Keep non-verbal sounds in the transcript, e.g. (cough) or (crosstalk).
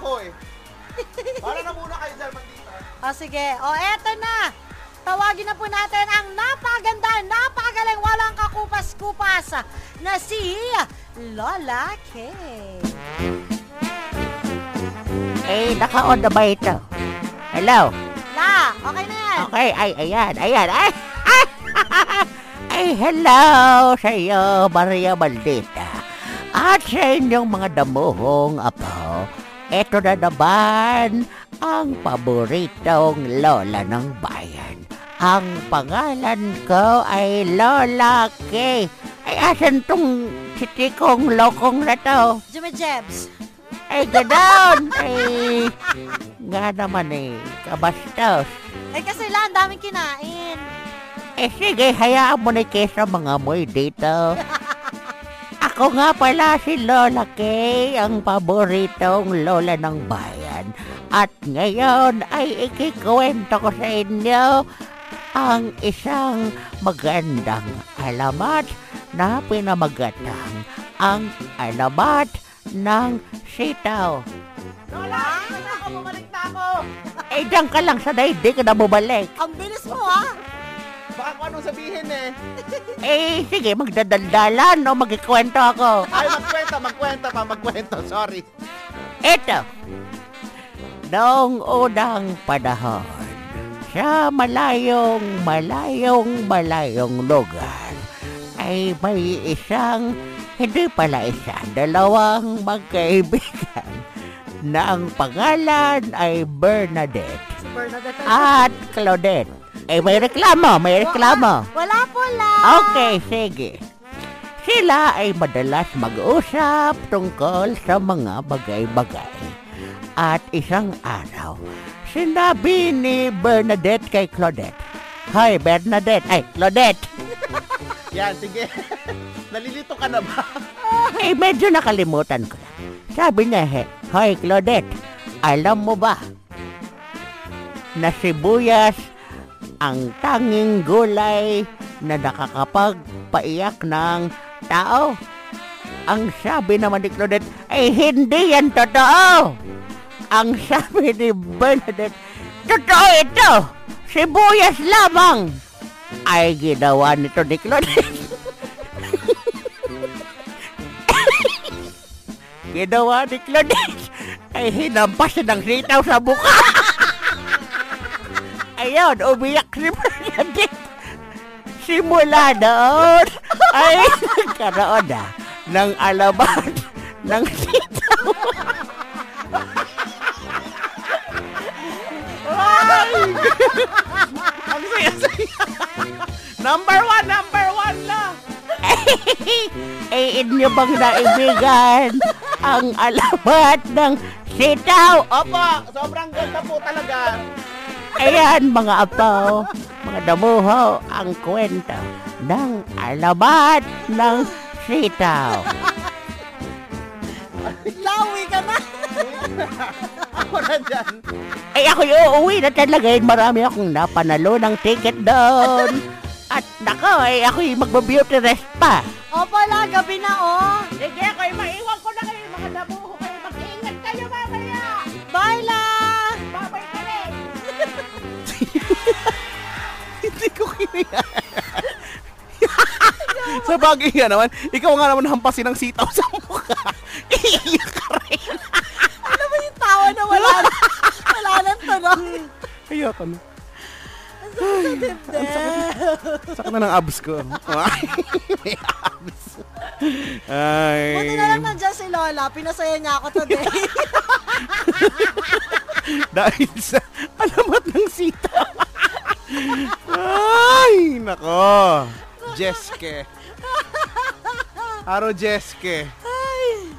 ako eh. (laughs) Para na muna kayo dyan, Mandita. O sige, o eto na. Tawagin na po natin ang napaganda, napagaling, walang kakupas-kupas na si Lola K. Eh, naka-on na ba ito? Hello? La, okay na yan. Okay, ay, ayan, ayan, ay, ay, (laughs) ay, hello sa iyo, Maria Maldita. At sa inyong mga damuhong apo, eto na naman ang paboritong lola ng bayan. Ang pangalan ko ay Lola K. Ay, asan tong sitikong lokong na to? Jimmy-jebs. Ay, gano'n! Ay, nga naman eh, kabastos. Eh kasi la, ang daming kinain. Eh sige, hayaan mo na kesa mga moy dito. (laughs) Ako nga pala si Lola Kay, ang paboritong lola ng bayan. At ngayon ay ikikwento ko sa inyo ang isang magandang alamat na pinamagatang ang alamat ng sitaw. Lola, ako, bumalik na ako. Eh, diyan ka lang sa di ka na bumalik. Ang bilis mo ha. Baka kung anong sabihin eh. Eh, sige, magdadaldalan o magkikwento ako. Ay, magkwenta, magkwenta pa, magkwento. Sorry. Ito. Noong unang panahon, sa malayong, malayong, malayong lugar, ay may isang, hindi pala isa, dalawang magkaibigan na ang pangalan ay Bernadette Si Bernadette. at Claudette. Eh, may reklamo, may reklamo. Wala po la. Okay, sige. Sila ay madalas mag-usap tungkol sa mga bagay-bagay. At isang araw, sinabi ni Bernadette kay Claudette, Hi, Bernadette. Ay, Claudette. (laughs) Yan, sige. (laughs) Nalilito ka na ba? (laughs) eh, medyo nakalimutan ko lang. Sabi niya, he, Hi, Claudette. Alam mo ba na sibuyas ang tanging gulay na nakakapagpaiyak ng tao? Ang sabi naman ni Claudette, ay hindi yan totoo. Ang sabi ni Bernadette, totoo ito. Sibuyas lamang. Ay ginawa nito ni Claudette. (laughs) Ginawa ni Claudette ay hinampas ng sitaw sa buka. Ayun, umiyak si Bernadette. Simula doon ay nagkaroon na ng alamat ng sitaw. Ang saya-saya. number one, number one na. eh, inyo bang naibigan ang alamat ng sitaw? Opo, sobrang ganda po talaga. Ayan mga apo, mga damuho, ang kwento ng alamat ng sitaw. (laughs) Lawi ka na. Ako na dyan. Ay ako yung uuwi na talaga yun. Marami akong napanalo ng ticket doon. At nako, ay ako yung magbabeauty rest pa. Opo la, gabi na oh. Sige, ako yung (laughs) sa bagay nga naman, ikaw nga naman hampasin ng sitaw sa mukha. (laughs) Iiyak ka rin. Ano ba yung tawa na wala na? Wala nang tunog. Ayoko na. Ang sakit sa dibdib. Sakit na ng abs ko. (laughs) Ay, may abs. Ay. Buti na lang nandiyan si Lola. Pinasaya niya ako today. Dahil sa alamat ng sitaw. Ay, nako. Jeske. Aro Jeske.